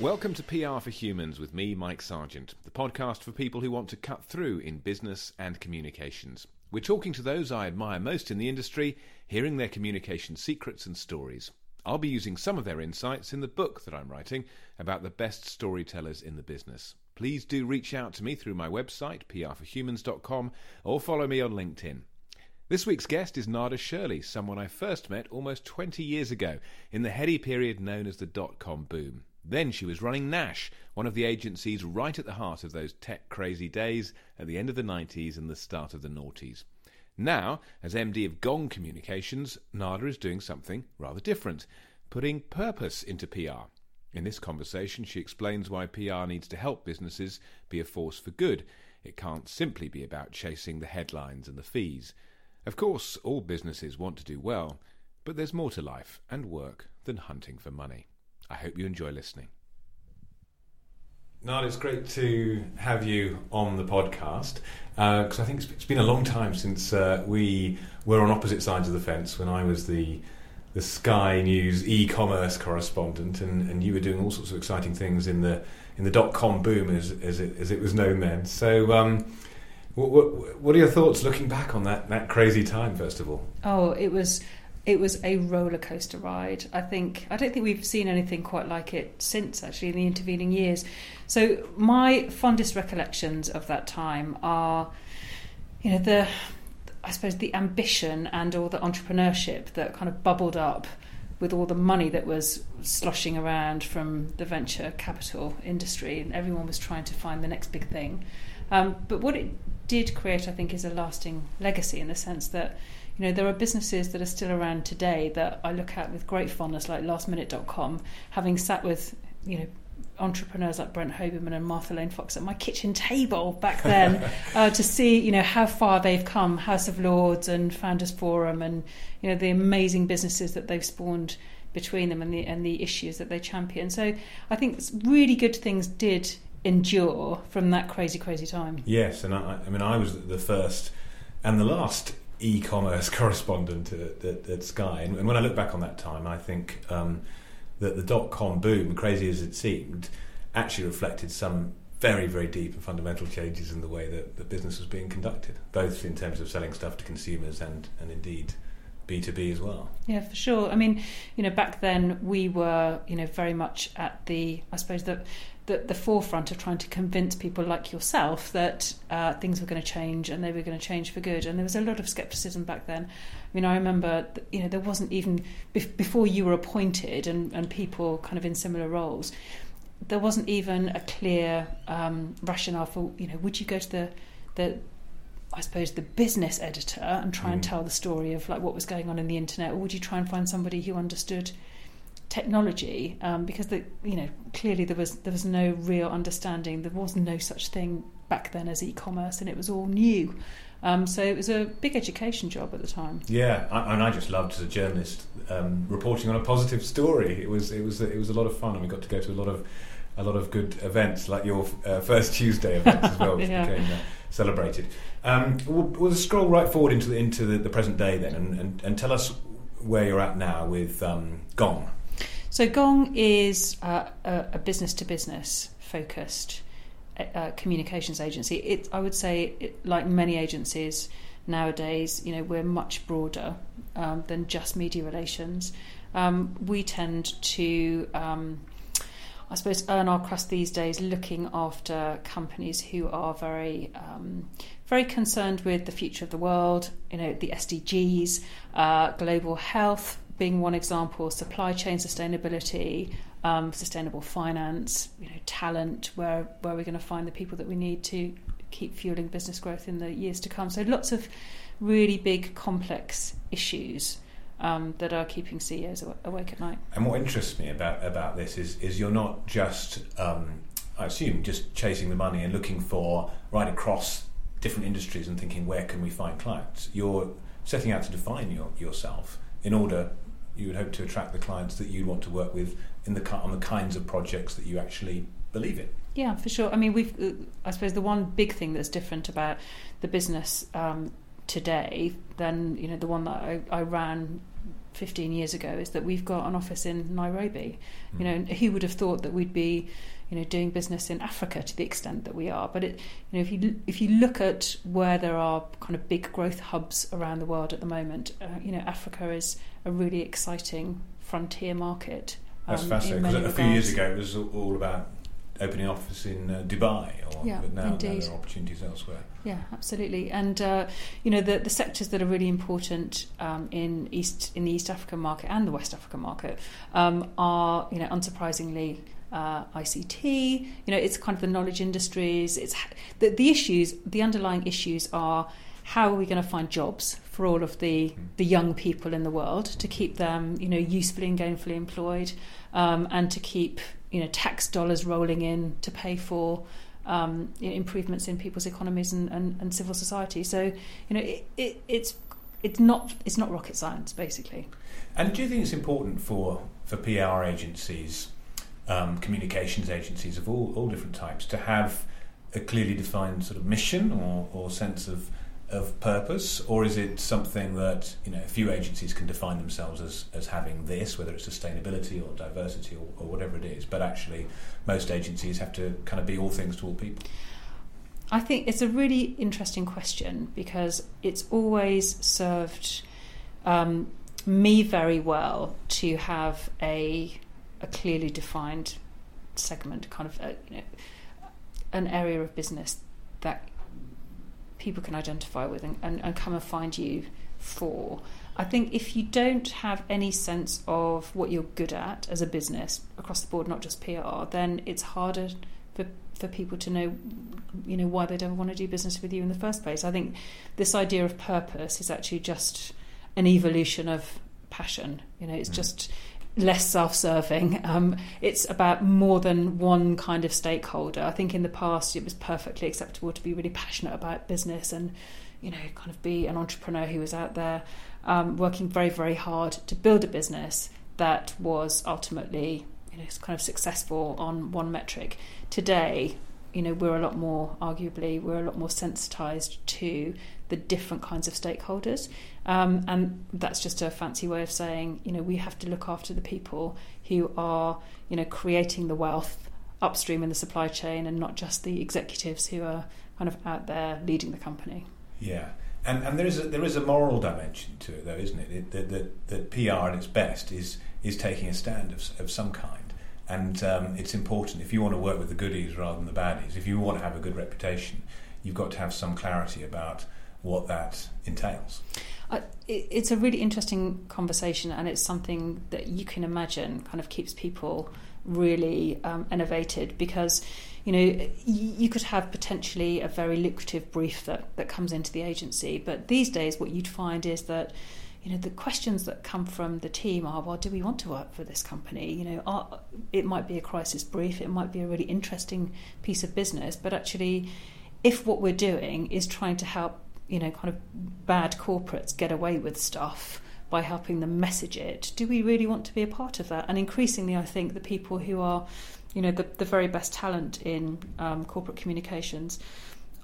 Welcome to PR for Humans with me, Mike Sergeant, the podcast for people who want to cut through in business and communications. We're talking to those I admire most in the industry, hearing their communication secrets and stories. I'll be using some of their insights in the book that I'm writing about the best storytellers in the business. Please do reach out to me through my website, prforhumans.com, or follow me on LinkedIn. This week's guest is Narda Shirley, someone I first met almost 20 years ago in the heady period known as the dot com boom. Then she was running Nash, one of the agencies right at the heart of those tech crazy days at the end of the 90s and the start of the noughties. Now, as MD of Gong Communications, Narda is doing something rather different, putting purpose into PR. In this conversation, she explains why PR needs to help businesses be a force for good. It can't simply be about chasing the headlines and the fees. Of course, all businesses want to do well, but there's more to life and work than hunting for money. I hope you enjoy listening. Narda, it's great to have you on the podcast because uh, I think it's been a long time since uh, we were on opposite sides of the fence when I was the the Sky News e-commerce correspondent, and, and you were doing all sorts of exciting things in the in the dot com boom as as it, as it was known then. So, um, what, what, what are your thoughts looking back on that that crazy time? First of all, oh, it was it was a roller coaster ride. I think I don't think we've seen anything quite like it since actually in the intervening years. So my fondest recollections of that time are, you know, the I suppose the ambition and all the entrepreneurship that kind of bubbled up with all the money that was sloshing around from the venture capital industry, and everyone was trying to find the next big thing. Um, but what it did create, I think, is a lasting legacy in the sense that you know, there are businesses that are still around today that I look at with great fondness, like lastminute.com, having sat with, you know, entrepreneurs like Brent Hoberman and Martha Lane Fox at my kitchen table back then uh, to see, you know, how far they've come, House of Lords and Founders Forum and, you know, the amazing businesses that they've spawned between them and the, and the issues that they champion. So I think really good things did endure from that crazy, crazy time. Yes, and I, I mean, I was the first and the last e-commerce correspondent at, at, at Sky, and, and, when I look back on that time, I think um, that the dot com boom, crazy as it seemed, actually reflected some very, very deep and fundamental changes in the way that the business was being conducted, both in terms of selling stuff to consumers and, and indeed B2B as well. Yeah, for sure. I mean, you know, back then we were, you know, very much at the, I suppose, the, the, the forefront of trying to convince people like yourself that uh, things were going to change and they were going to change for good. And there was a lot of skepticism back then. I mean, I remember, you know, there wasn't even, before you were appointed and, and people kind of in similar roles, there wasn't even a clear um, rationale for, you know, would you go to the, the I suppose the business editor and try mm. and tell the story of like what was going on in the internet, or would you try and find somebody who understood technology? Um, because the you know clearly there was there was no real understanding. There was no such thing back then as e-commerce, and it was all new. Um, so it was a big education job at the time. Yeah, I, and I just loved as a journalist um, reporting on a positive story. It was it was it was a lot of fun, and we got to go to a lot of a lot of good events, like your uh, first Tuesday events as well, which yeah. became uh, celebrated. Um, we'll, we'll, scroll right forward into the, into the, the present day then, and, and, and, tell us where you're at now with um, Gong. So Gong is uh, a business to business focused uh, communications agency. It, I would say, it, like many agencies nowadays, you know, we're much broader um, than just media relations. Um, we tend to um, I suppose, earn our crust these days looking after companies who are very, um, very concerned with the future of the world, you know, the SDGs, uh, global health being one example, supply chain sustainability, um, sustainable finance, you know, talent, where, where are we're going to find the people that we need to keep fueling business growth in the years to come. So lots of really big, complex issues um, that are keeping CEOs awake at night. And what interests me about about this is is you're not just um, I assume just chasing the money and looking for right across different industries and thinking where can we find clients. You're setting out to define your, yourself in order you would hope to attract the clients that you want to work with in the on the kinds of projects that you actually believe in. Yeah, for sure. I mean, we've. Uh, I suppose the one big thing that's different about the business um, today than you know the one that I, I ran 15 years ago is that we've got an office in Nairobi. You know, who would have thought that we'd be, you know, doing business in Africa to the extent that we are? But it, you know, if you if you look at where there are kind of big growth hubs around the world at the moment, uh, you know, Africa is a really exciting frontier market. That's um, fascinating. Because a few years ago, it was all about opening an office in uh, Dubai, or, Yeah, but now, now there are opportunities elsewhere. Yeah, absolutely. And uh, you know the the sectors that are really important um, in East in the East African market and the West African market um, are you know unsurprisingly. Uh, ICT, you know, it's kind of the knowledge industries. It's the, the issues, the underlying issues are how are we going to find jobs for all of the the young people in the world to keep them, you know, usefully and gainfully employed, um, and to keep you know tax dollars rolling in to pay for um, you know, improvements in people's economies and, and, and civil society. So you know it, it, it's it's not it's not rocket science basically. And do you think it's important for, for PR agencies, um, communications agencies of all, all different types, to have a clearly defined sort of mission or, or sense of, of purpose? Or is it something that you know, a few agencies can define themselves as, as having this, whether it's sustainability or diversity or, or whatever it is, but actually most agencies have to kind of be all things to all people? I think it's a really interesting question because it's always served um, me very well to have a a clearly defined segment, kind of a, you know, an area of business that people can identify with and, and, and come and find you for. I think if you don't have any sense of what you're good at as a business across the board, not just PR, then it's harder for for people to know, you know, why they'd ever want to do business with you in the first place. I think this idea of purpose is actually just an evolution of passion. You know, it's Mm. just less self-serving. Um, it's about more than one kind of stakeholder. I think in the past it was perfectly acceptable to be really passionate about business and, you know, kind of be an entrepreneur who was out there um, working very, very hard to build a business that was ultimately, you know, kind of successful on one metric. Today, you know, we're a lot more, arguably, we're a lot more sensitized to the different kinds of stakeholders. Um, and that's just a fancy way of saying, you know, we have to look after the people who are, you know, creating the wealth upstream in the supply chain and not just the executives who are kind of out there leading the company. Yeah, and and there is a, there is a moral dimension to it, though, isn't it? that, that, that PR at its best is is taking a stand of, of some kind, and um, it's important if you want to work with the goodies rather than the baddies. If you want to have a good reputation, you've got to have some clarity about what that entails. Uh, it, it's a really interesting conversation, and it's something that you can imagine kind of keeps people really um, innovated because you know you could have potentially a very lucrative brief that, that comes into the agency but these days what you'd find is that you know the questions that come from the team are well do we want to work for this company you know are, it might be a crisis brief it might be a really interesting piece of business but actually if what we're doing is trying to help you know kind of bad corporates get away with stuff by helping them message it do we really want to be a part of that? And increasingly i think the people who are you know the, the very best talent in um, corporate communications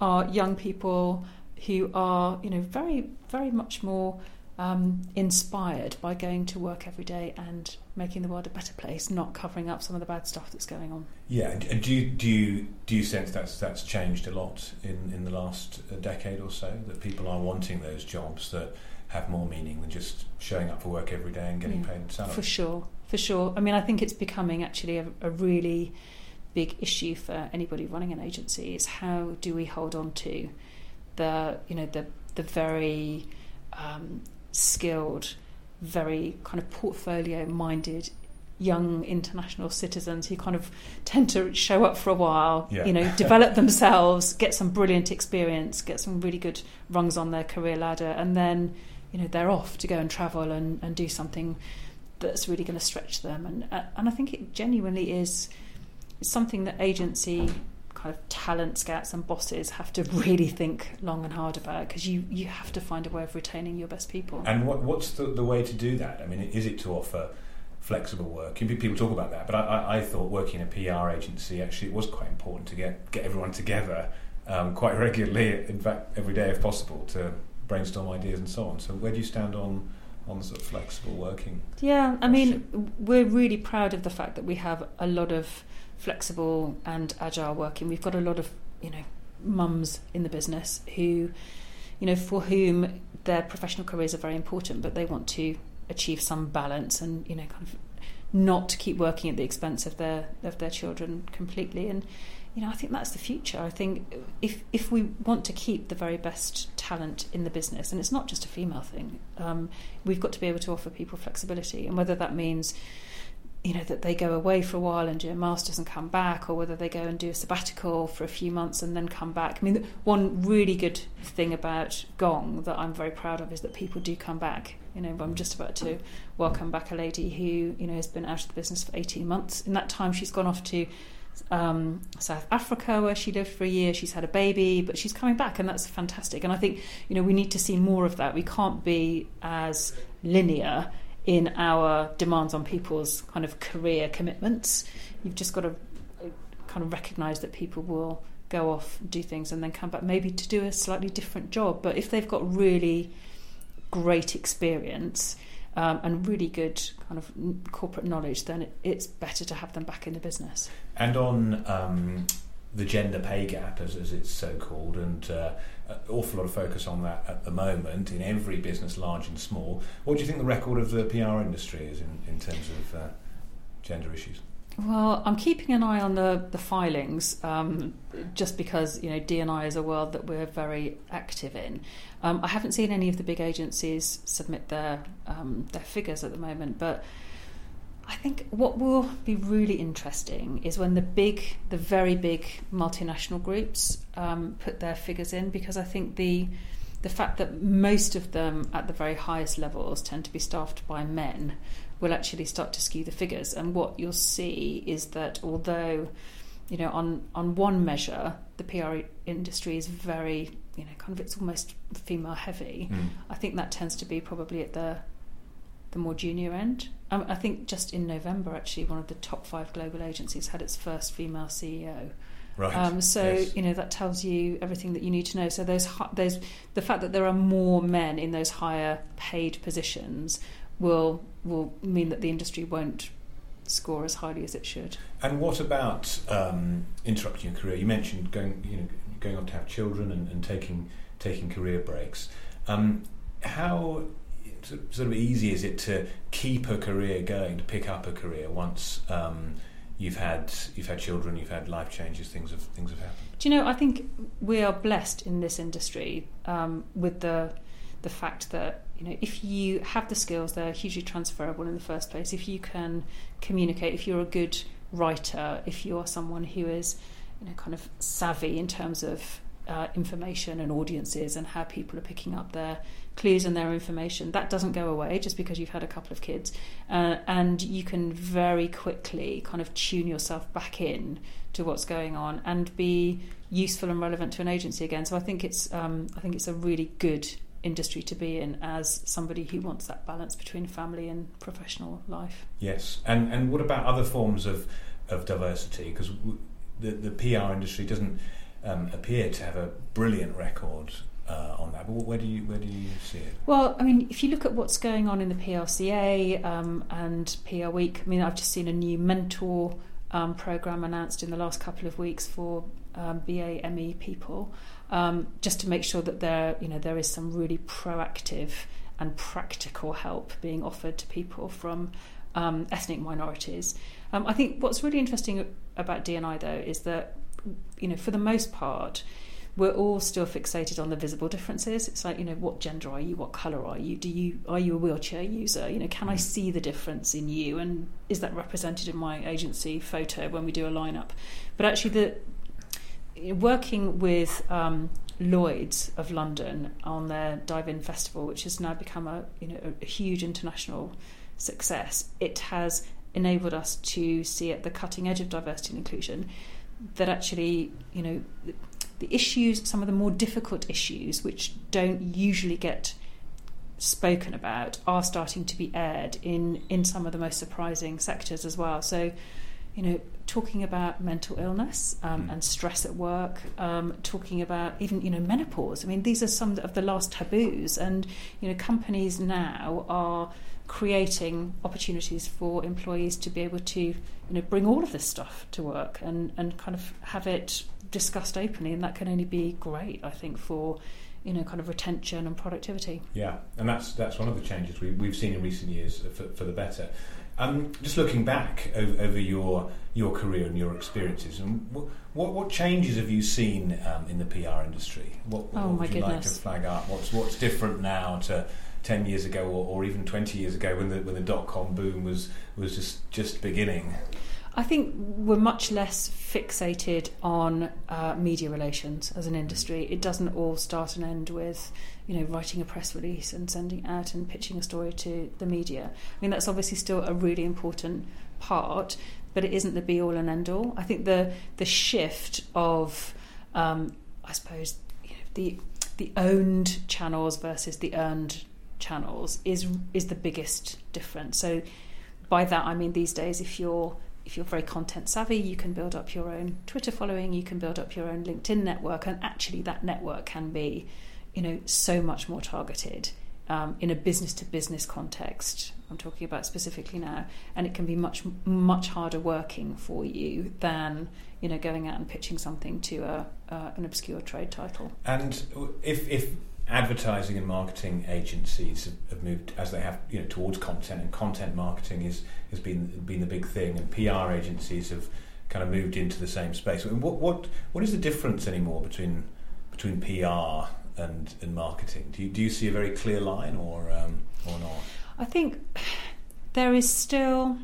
are young people who are you know very very much more um, inspired by going to work every day and making the world a better place, not covering up some of the bad stuff that's going on. Yeah, do you, do you do you sense that's that's changed a lot in, in the last uh, decade or so? That people are wanting those jobs that have more meaning than just showing up for work every day and getting Yeah, paid salary. For sure, for sure. I mean, I think it's becoming actually a, a really big issue for anybody running an agency. Is how do we hold on to the you know the the very um, skilled, very kind of portfolio minded young international citizens who kind of tend to show up for a while, Yeah. you know, develop themselves, get some brilliant experience, get some really good rungs on their career ladder, and then, you know, they're off to go and travel and, and do something that's really going to stretch them. And uh, and I think it genuinely is something that agency kind of talent scouts and bosses have to really think long and hard about because you, you have to find a way of retaining your best people. And what, what's the, the way to do that? I mean, is it to offer flexible work? People talk about that, but I, I, I thought working in a PR agency actually it was quite important to get get everyone together um, quite regularly. In fact, every day if possible to brainstorm ideas and so on. So where do you stand on on sort of flexible working. Yeah, I mean, we're really proud of the fact that we have a lot of flexible and agile working. We've got a lot of, you know, mums in the business who, you know, for whom their professional careers are very important, but they want to achieve some balance and, you know, kind of not keep working at the expense of their of their children completely. And you know, I think that's the future. I think if if we want to keep the very best talent in the business, and it's not just a female thing, um, we've got to be able to offer people flexibility, and whether that means you know that they go away for a while and do a masters and come back, or whether they go and do a sabbatical for a few months and then come back. I mean, one really good thing about Gong that I'm very proud of is that people do come back. You know, I'm just about to welcome back a lady who you know has been out of the business for 18 months. In that time, she's gone off to um, South Africa, where she lived for a year. She's had a baby, but she's coming back, and that's fantastic. And I think you know we need to see more of that. We can't be as linear in our demands on people's kind of career commitments. You've just got to uh, kind of recognise that people will go off, do things, and then come back maybe to do a slightly different job. But if they've got really great experience, um, and really good kind of corporate knowledge, then it, it's better to have them back in the business. And on um, the gender pay gap, as, as it's so called, and uh, an awful lot of focus on that at the moment in every business, large and small. What do you think the record of the PR industry is in, in terms of uh, gender issues? Well, I'm keeping an eye on the the filings, um, just because you know D&I is a world that we're very active in. Um, I haven't seen any of the big agencies submit their um, their figures at the moment, but I think what will be really interesting is when the big, the very big multinational groups um, put their figures in, because I think the the fact that most of them at the very highest levels tend to be staffed by men will actually start to skew the figures. And what you'll see is that although, you know, on, on one measure, the PR industry is very, you know, kind of it's almost female heavy. Mm. I think that tends to be probably at the the more junior end. Um, I think just in November, actually, one of the top five global agencies had its first female CEO. Right. Um, so yes. you know that tells you everything that you need to know. So those those the fact that there are more men in those higher paid positions will will mean that the industry won't score as highly as it should. And what about um, interrupting your career? You mentioned going, you know, going on to have children and, and taking taking career breaks. Um, how sort of easy is it to keep a career going, to pick up a career once um, you've had you've had children, you've had life changes, things have things have happened? Do you know? I think we are blessed in this industry um, with the the fact that you know if you have the skills they're hugely transferable in the first place if you can communicate if you're a good writer if you're someone who is you know kind of savvy in terms of uh, information and audiences and how people are picking up their clues and their information that doesn't go away just because you've had a couple of kids uh, and you can very quickly kind of tune yourself back in to what's going on and be useful and relevant to an agency again so I think it's um, I think it's a really good industry to be in as somebody who wants that balance between family and professional life. Yes, and and what about other forms of of diversity? Because the the PR industry doesn't um, appear to have a brilliant record uh, on that. But where do you where do you see it? Well, I mean, if you look at what's going on in the PRCA um, and PR Week, I mean, I've just seen a new mentor um, program announced in the last couple of weeks for um, BAME people um, just to make sure that there, you know, there is some really proactive and practical help being offered to people from um, ethnic minorities. Um, I think what's really interesting about D&I though is that, you know, for the most part, we're all still fixated on the visible differences. It's like, you know, what gender are you? What colour are you? Do you are you a wheelchair user? You know, can I see the difference in you? And is that represented in my agency photo when we do a lineup? But actually, the working with um, Lloyd's of London on their Dive In Festival, which has now become a you know a huge international success, it has enabled us to see at the cutting edge of diversity and inclusion that actually you know the, the issues, some of the more difficult issues, which don't usually get spoken about, are starting to be aired in in some of the most surprising sectors as well. So you know, talking about mental illness um, Mm. and stress at work, um, talking about even you know menopause. I mean, these are some of the last taboos, and you know, companies now are creating opportunities for employees to be able to you know bring all of this stuff to work and and kind of have it discussed openly, and that can only be great, I think, for you know kind of retention and productivity. Yeah, and that's that's one of the changes we, we've seen in recent years for, for the better. Um, just looking back over, over your your career and your experiences, and what what, what changes have you seen um, in the PR industry? What, what Oh, would you like to flag up? What's what's different now to ten years ago, or, or even twenty years ago when the when the dot com boom was was just just beginning? I think we're much less fixated on uh, media relations as an industry. It doesn't all start and end with, you know, writing a press release and sending out and pitching a story to the media. I mean, that's obviously still a really important part, but it isn't the be all and end all. I think the the shift of, um, I suppose, you know, the the owned channels versus the earned channels is is the biggest difference. So by that I mean these days if you're if you're very content savvy, you can build up your own Twitter following, you can build up your own LinkedIn network, and actually that network can be, you know, so much more targeted um, in a business to business context. I'm talking about specifically now, and it can be much much harder working for you than you know going out and pitching something to a, uh, an obscure trade title. And if if advertising and marketing agencies have, moved as they have, you know, towards content and content marketing is has been been the big thing, and PR agencies have kind of moved into the same space. What what what is the difference anymore between between PR and and marketing? Do you do you see a very clear line or um, or not? I think there is still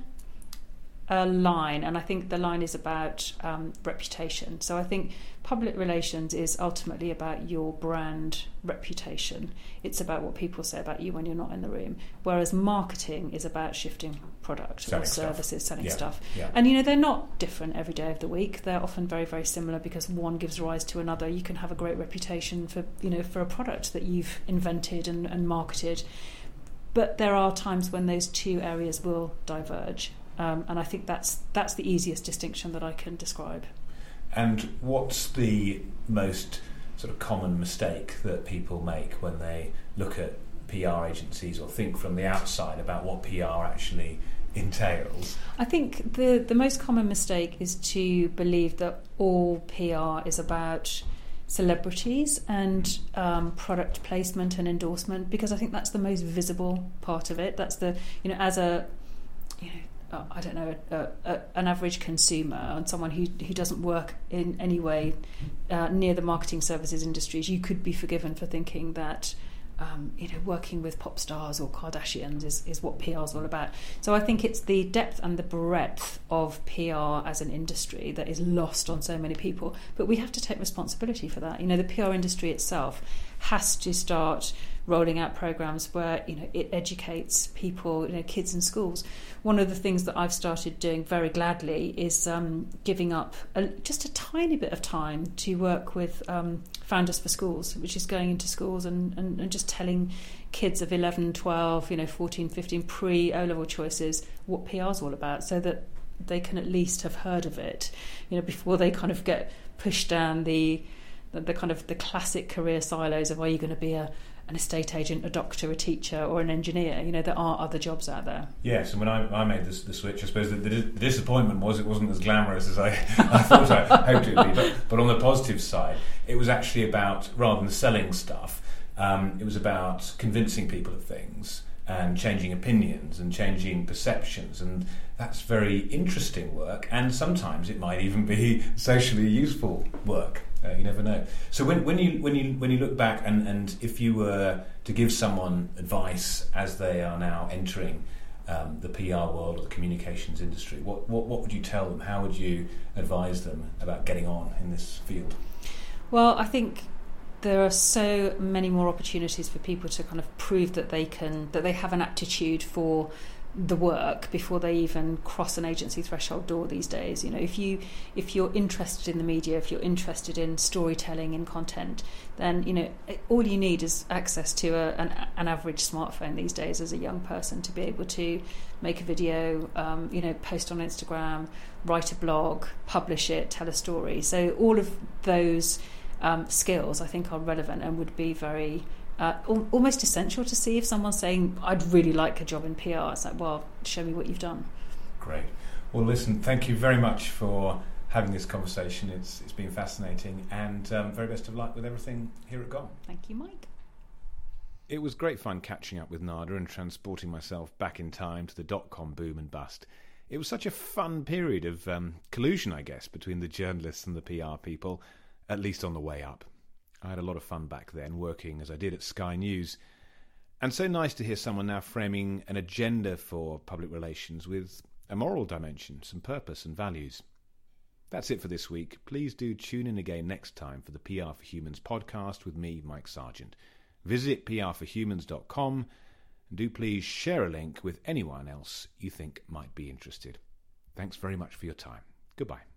a line, and I think the line is about um, reputation. So I think public relations is ultimately about your brand reputation. It's about what people say about you when you're not in the room. Whereas marketing is about shifting product Selling or stuff. services, selling Yeah, stuff. yeah. And you know, they're not different every day of the week. They're often very, very similar because one gives rise to another. You can have a great reputation for, you know, for a product that you've invented and, and marketed. But there are times when those two areas will diverge. Um, and I think that's that's the easiest distinction that I can describe. And what's the most sort of common mistake that people make when they look at PR agencies or think from the outside about what PR actually entails? I think the the most common mistake is to believe that all PR is about celebrities and um, product placement and endorsement because I think that's the most visible part of it. That's the you know as a you know uh, I don't know a, a, an average consumer and someone who who doesn't work in any way uh, near the marketing services industries, you could be forgiven for thinking that. Um, you know, working with pop stars or Kardashians is, is what PR is all about. So I think it's the depth and the breadth of PR as an industry that is lost on so many people. But we have to take responsibility for that. You know, the PR industry itself has to start rolling out programs where you know it educates people, you know, kids in schools. One of the things that I've started doing very gladly is um, giving up a, just a tiny bit of time to work with um, Founders for Schools, which is going into schools and, and, and just telling kids of 11, 12, you know, 14, 15 pre O level choices what PR is all about so that they can at least have heard of it, you know, before they kind of get pushed down the the, the kind of the classic career silos of are you going to be a an estate agent, a doctor, a teacher, or an engineer. You know, there are other jobs out there. Yes, and when I, I made the switch, I suppose the, the, the disappointment was it wasn't as glamorous as I, I thought I hoped it would be. But, but on the positive side, it was actually about, rather than selling stuff, um, it was about convincing people of things and changing opinions and changing perceptions. And that's very interesting work, and sometimes it might even be socially useful work. Uh, you never know. So when, when you when you when you look back and, and if you were to give someone advice as they are now entering um, the PR world or the communications industry, what, what what would you tell them? How would you advise them about getting on in this field? Well, I think there are so many more opportunities for people to kind of prove that they can that they have an aptitude for the work before they even cross an agency threshold door these days. You know if you if you're interested in the media if you're interested in storytelling and content then you know all you need is access to a, an, an average smartphone these days as a young person to be able to make a video um, you know post on Instagram write a blog publish it tell a story. So all of those um, skills I think are relevant and would be very uh, almost essential to see if someone's saying, I'd really like a job in PR. It's like, well, show me what you've done. Great. Well, listen, thank you very much for having this conversation. It's, it's been fascinating and um, very best of luck with everything here at Gong. Thank you, Mike. It was great fun catching up with Narda and transporting myself back in time to the dot com boom and bust. It was such a fun period of um, collusion, I guess, between the journalists and the PR people, at least on the way up. I had a lot of fun back then, working as I did at Sky News. And so nice to hear someone now framing an agenda for public relations with a moral dimension, some purpose and values. That's it for this week. Please do tune in again next time for the PR for Humans podcast with me, Mike Sergeant. Visit prforhumans.com and do please share a link with anyone else you think might be interested. Thanks very much for your time. Goodbye.